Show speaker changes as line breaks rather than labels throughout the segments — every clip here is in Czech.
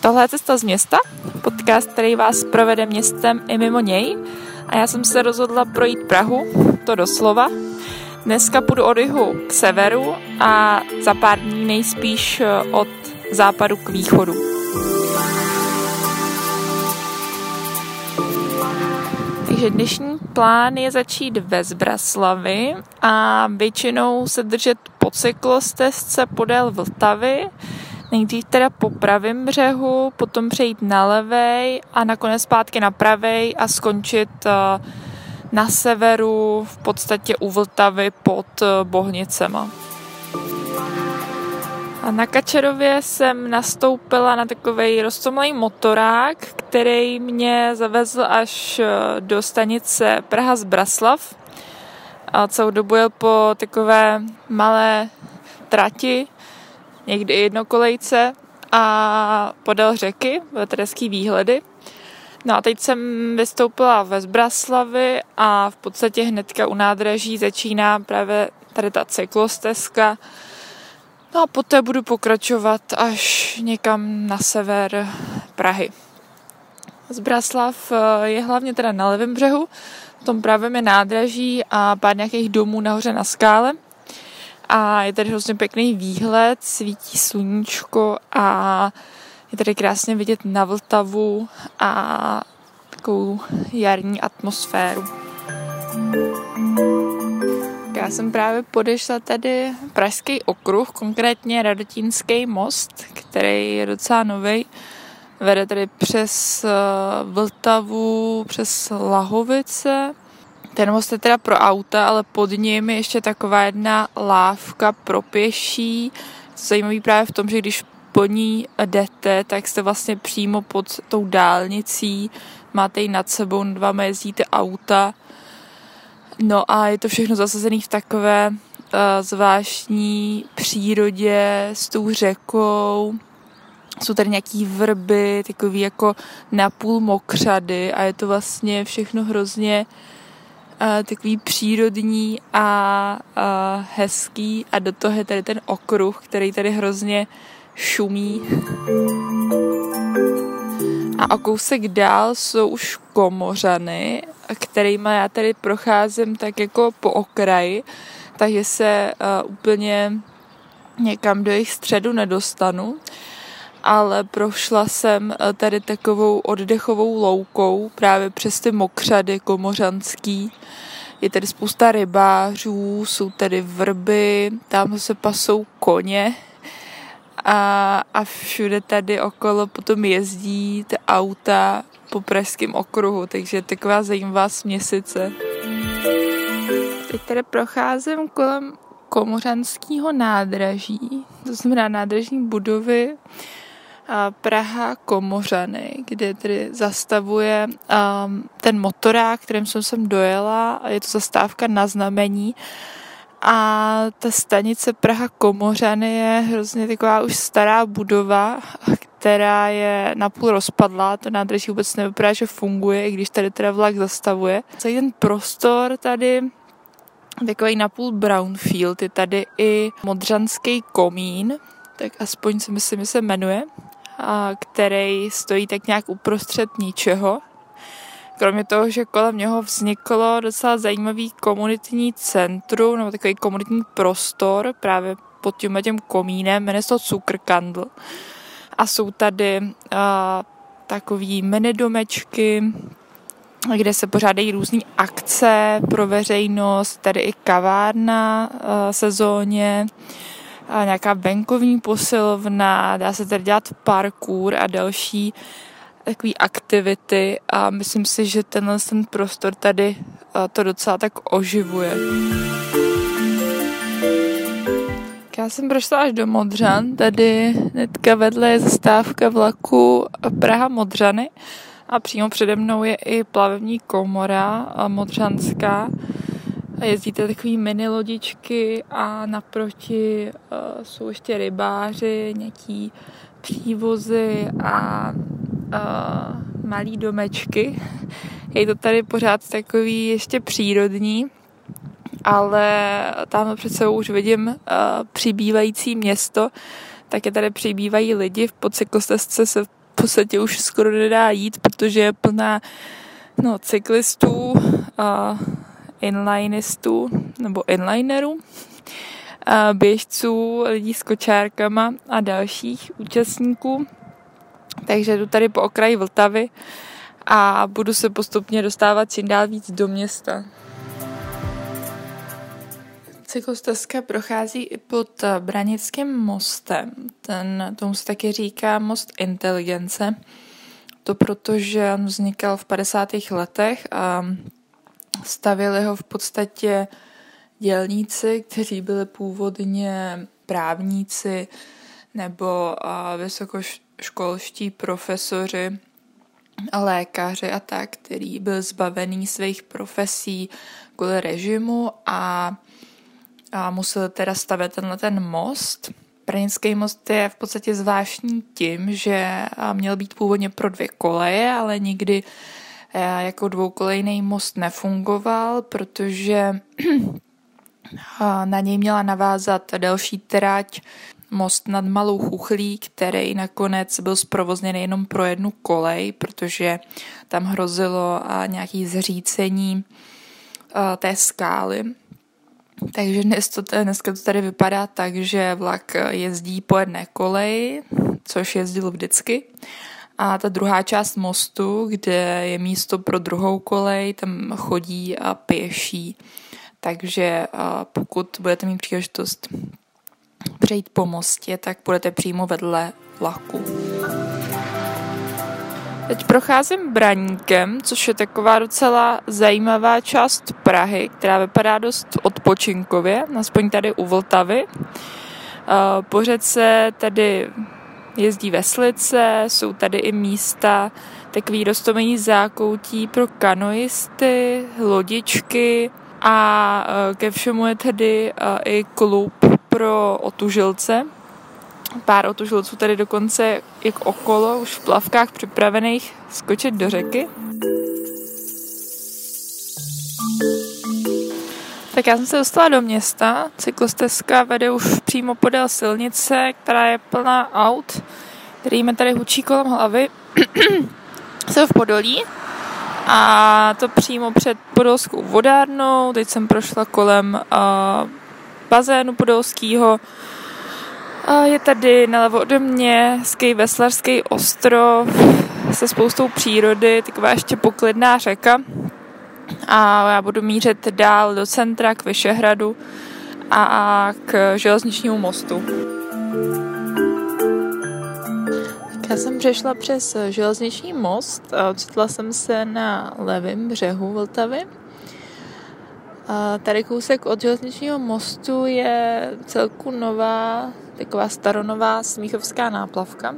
Tohle je Cesta z města, podcast, který vás provede městem i mimo něj. A já jsem se rozhodla projít Prahu, to doslova. Dneska půjdu od jihu k severu a za pár dní nejspíš od západu k východu. Takže dnešní plán je začít ve Zbraslavi a většinou se držet po cyklostezce podél Vltavy, nejdřív teda po pravém břehu, potom přejít na levej a nakonec zpátky na pravej a skončit eh, na severu v podstatě u Vltavy pod eh, Bohnicema. A na Kačerově jsem nastoupila na takový roztomlý motorák, který mě zavezl až eh, do stanice Praha z Braslav. A celou dobu jel po takové malé trati, někdy jednokolejce a podél řeky, veterský výhledy. No a teď jsem vystoupila ve Zbraslavi a v podstatě hnedka u nádraží začíná právě tady ta cyklostezka. No a poté budu pokračovat až někam na sever Prahy. Zbraslav eh, je hlavně teda na levém břehu, v tom pravém je nádraží a pár nějakých domů nahoře na skále a je tady hrozně pěkný výhled, svítí sluníčko a je tady krásně vidět na Vltavu a takovou jarní atmosféru. Já jsem právě podešla tady Pražský okruh, konkrétně Radotínský most, který je docela nový. Vede tady přes eh, Vltavu, přes Lahovice ten most je teda pro auta, ale pod ním je ještě taková jedna lávka pro pěší. Zajímavý právě v tom, že když po ní jdete, tak jste vlastně přímo pod tou dálnicí, máte ji nad sebou, nad vámi jezdíte auta. No a je to všechno zasazené v takové uh, zvláštní přírodě s tou řekou. Jsou tady nějaký vrby, takový jako napůl mokřady a je to vlastně všechno hrozně uh, takový přírodní a, a hezký a do toho je tady ten okruh, který tady hrozně šumí. A o kousek dál jsou už komořany, kterými já tady procházím tak jako po okraji, takže se uh, úplně někam do jejich středu nedostanu ale prošla jsem eh, tady takovou oddechovou loukou právě přes ty mokřady komořanský. Je tady spousta rybářů, jsou tady vrby, tam se pasou koně a, a všude tady okolo potom jezdí ty auta po pražském okruhu, takže taková zajímavá směsice. Teď tady procházím kolem komořanského nádraží, to znamená nádražní budovy, Praha Komořany, kde tedy zastavuje um, ten motorák, kterým jsem sem dojela. Je to zastávka na znamení. A ta stanice Praha Komořany je hrozně taková už stará budova, která je napůl rozpadlá, to nádraží vůbec nevypadá, že funguje, i když tady teda vlak zastavuje. Celý ten prostor tady takový napůl brownfield, je tady i modřanský komín, tak aspoň si myslím, že se jmenuje který stojí tak nějak uprostřed ničeho. Kromě toho, že kolem něho vzniklo docela zajímavý komunitní centrum, nebo takový komunitní prostor právě pod tím tím komínem, jmenuje se to Cukrkandl. A jsou tady uh, takový mini domečky, kde se pořádají různé akce pro veřejnost, tady i kavárna uh, sezóně, a nějaká venkovní posilovna, dá se tady dělat parkour a další takové aktivity a myslím si, že tenhle ten prostor tady to docela tak oživuje. Já jsem prošla až do Modřan, tady netka vedle je zastávka vlaku Praha Modřany a přímo přede mnou je i plavební komora modřanská jezdíte takový mini lodičky a naproti jsou ještě rybáři, nějaký přívozy a uh, malý domečky. Je to tady pořád takový ještě přírodní ale tam před sebou už vidím uh, přibývající město, je tady přibývají lidi, v podcyklostezce se v podstatě už skoro nedá jít, protože je plná no, cyklistů, uh, inlinistů nebo inlinerů, běžců, lidí s kočárkama a dalších účastníků. Takže jdu tady po okraji Vltavy a budu se postupně dostávat čím dál víc do města. Cyklostezka prochází i pod Branickým mostem. Ten, tomu se taky říká most inteligence. To protože on vznikal v 50. letech a stavili ho v podstatě dělníci, kteří byli původně právníci nebo vysokoškolští profesoři, lékaři a tak, který byl zbavený svých profesí kvůli režimu a a museli teda stavět tenhle ten most. Branický most je v podstatě zvláštní tím, že měl být původně pro dvě koleje, ale nikdy jako dvoukolejný most nefungoval, protože na něj měla navázat další trať most nad Malou Chuchlí, který nakonec byl zprovozněn jenom pro jednu kolej, protože tam hrozilo nějaký zřícení té skály. Takže dnes to, dneska to tady vypadá tak, že vlak jezdí po jedné koleji, což jezdil vždycky. A ta druhá část mostu, kde je místo pro druhou kolej, tam chodí a pěší. Takže pokud budete mít příležitost přejít po mostě, tak budete přímo vedle vlaku. Teď procházím Braníkem, což je taková docela zajímavá část Prahy, která vypadá dost odpočinkově, aspoň tady u Vltavy. Po řece tady jezdí veslice, jsou tady i místa takový rostomení zákoutí pro kanoisty, lodičky a ke všemu je tedy i klub pro otužilce, pár otužilců tady dokonce jak okolo, už v plavkách připravených skočit do řeky. Tak já jsem se dostala do města. Cyklostezka vede už přímo podél silnice, která je plná aut, který mi tady hučí kolem hlavy. jsem v Podolí a to přímo před podolskou vodárnou. Teď jsem prošla kolem uh, bazénu podolského je tady nalevo ode mě hezký veslarský ostrov se spoustou přírody, taková ještě poklidná řeka. A já budu mířit dál do centra, k Vyšehradu a k železničnímu mostu. Já jsem přešla přes železniční most a ocitla jsem se na levém břehu Vltavy. Tady kousek od železničního mostu je celku nová taková staronová smíchovská náplavka.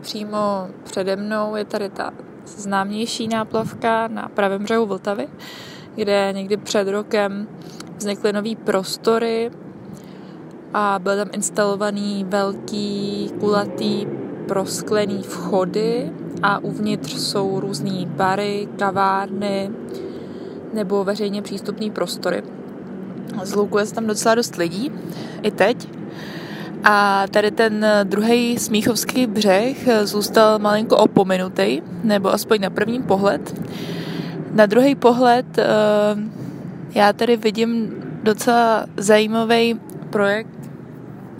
Přímo přede mnou je tady ta známější náplavka na pravém břehu Vltavy, kde někdy před rokem vznikly nové prostory a byl tam instalovaný velký kulatý prosklený vchody a uvnitř jsou různé bary, kavárny nebo veřejně přístupné prostory. Zlukuje se tam docela dost lidí, i teď. A tady ten druhý smíchovský břeh zůstal malinko opomenutý, nebo aspoň na první pohled. Na druhý pohled eh, já tady vidím docela zajímavý projekt,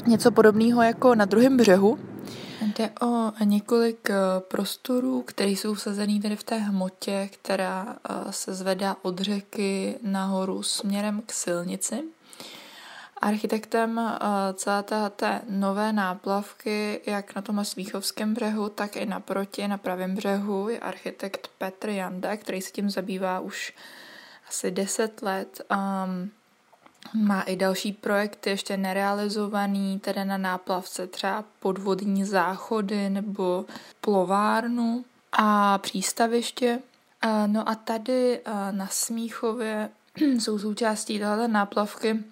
něco podobného jako na druhém břehu. Jde o několik eh, prostorů, které jsou vsazený tady v té hmotě, která eh, se zvedá od řeky nahoru směrem k silnici. Architektem eh, celé té nové náplavky, jak na tom Smíchovském břehu, tak i naproti, na pravém břehu, je architekt Petr Janda, který se tím zabývá už asi 10 let. Um, má i další projekty ještě nerealizovaný, tedy na náplavce třeba podvodní záchody nebo plovárnu a přístaviště. No a tady na Smíchově jsou součástí téhle náplavky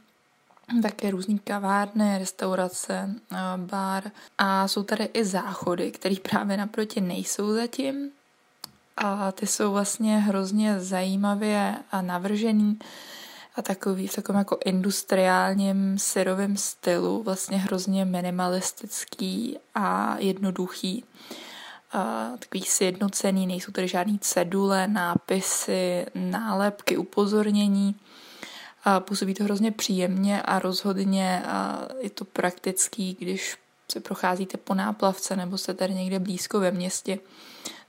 také různý kavárny, restaurace, bar a jsou tady i záchody, které právě naproti nejsou zatím. A ty jsou vlastně hrozně zajímavě navržený a takový v takovém jako industriálním syrovém stylu, vlastně hrozně minimalistický a jednoduchý. A takový sjednocený, nejsou tady žádný cedule, nápisy, nálepky, upozornění. A působí to hrozně příjemně a rozhodně a je to praktický, když se procházíte po náplavce nebo jste tady někde blízko ve městě,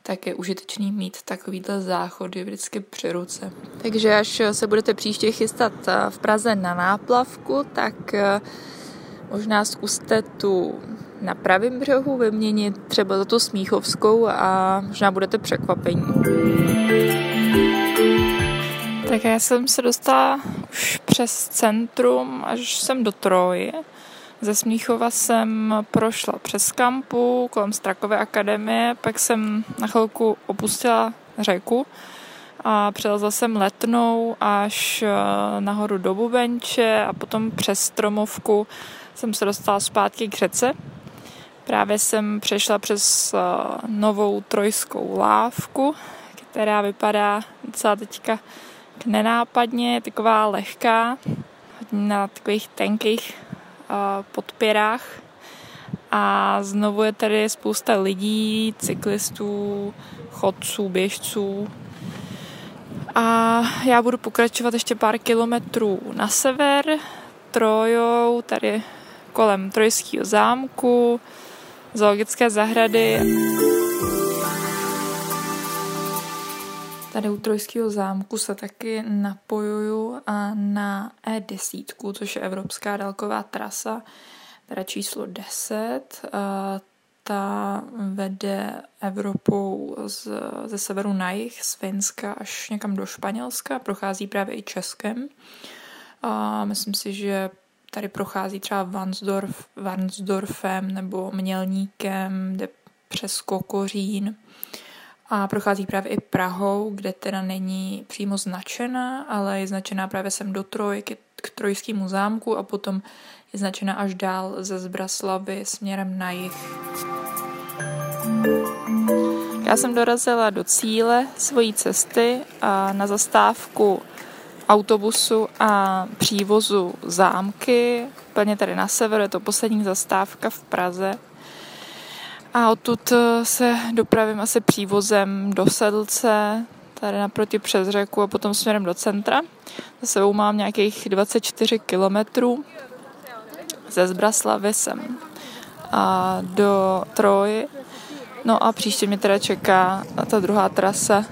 tak je užitečný mít takovýhle záchody vždycky při ruce. Takže až se budete příště chystat eh, v Praze na náplavku, tak eh, možná zkuste tu na pravém břehu vyměnit třeba za tu Smíchovskou a možná budete překvapení. Tak já jsem se dostala už přes centrum, až jsem do Troji. Ze Smíchova jsem prošla přes kampu kolem Strakové akademie, pak jsem na chvilku opustila řeku a přelezla jsem letnou až eh, nahoru do Bubenče a potom přes Stromovku jsem se dostala zpátky k řece. Právě jsem přešla přes eh, novou trojskou lávku, která vypadá docela teďka nenápadně, taková lehká, na takových tenkých podpěrách a znovu je tady spousta lidí, cyklistů, chodců, běžců. A já budu pokračovat ještě pár kilometrů na sever, Trojou, tady kolem Trojského zámku, zoologické zahrady. Tady u Trojského zámku se taky napojuju na E10, což je Evropská dálková trasa, teda číslo 10. Ta vede Evropou z, ze severu na jih, z Finska až někam do Španělska, prochází právě i Českem. A myslím si, že tady prochází třeba Vansdorf, Vansdorfem nebo Mělníkem, jde přes Kokořín a prochází právě i Prahou, kde teda není přímo značena, ale je značená právě sem do Troj, k, k Trojskému zámku a potom je značena až dál ze Zbraslavy směrem na jih. Já jsem dorazila do cíle svojí cesty a na zastávku autobusu a přívozu zámky, plně tady na severu, je to poslední zastávka v Praze a odtud eh, se dopravím asi přívozem do Sedlce, tady naproti přes řeku a potom směrem do centra. Za sebou mám nějakých 24 kilometrů ze Zbraslavy sem a do Troji. No a příště mě teda čeká ta druhá trasa.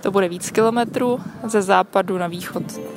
To bude víc kilometrů ze západu na východ.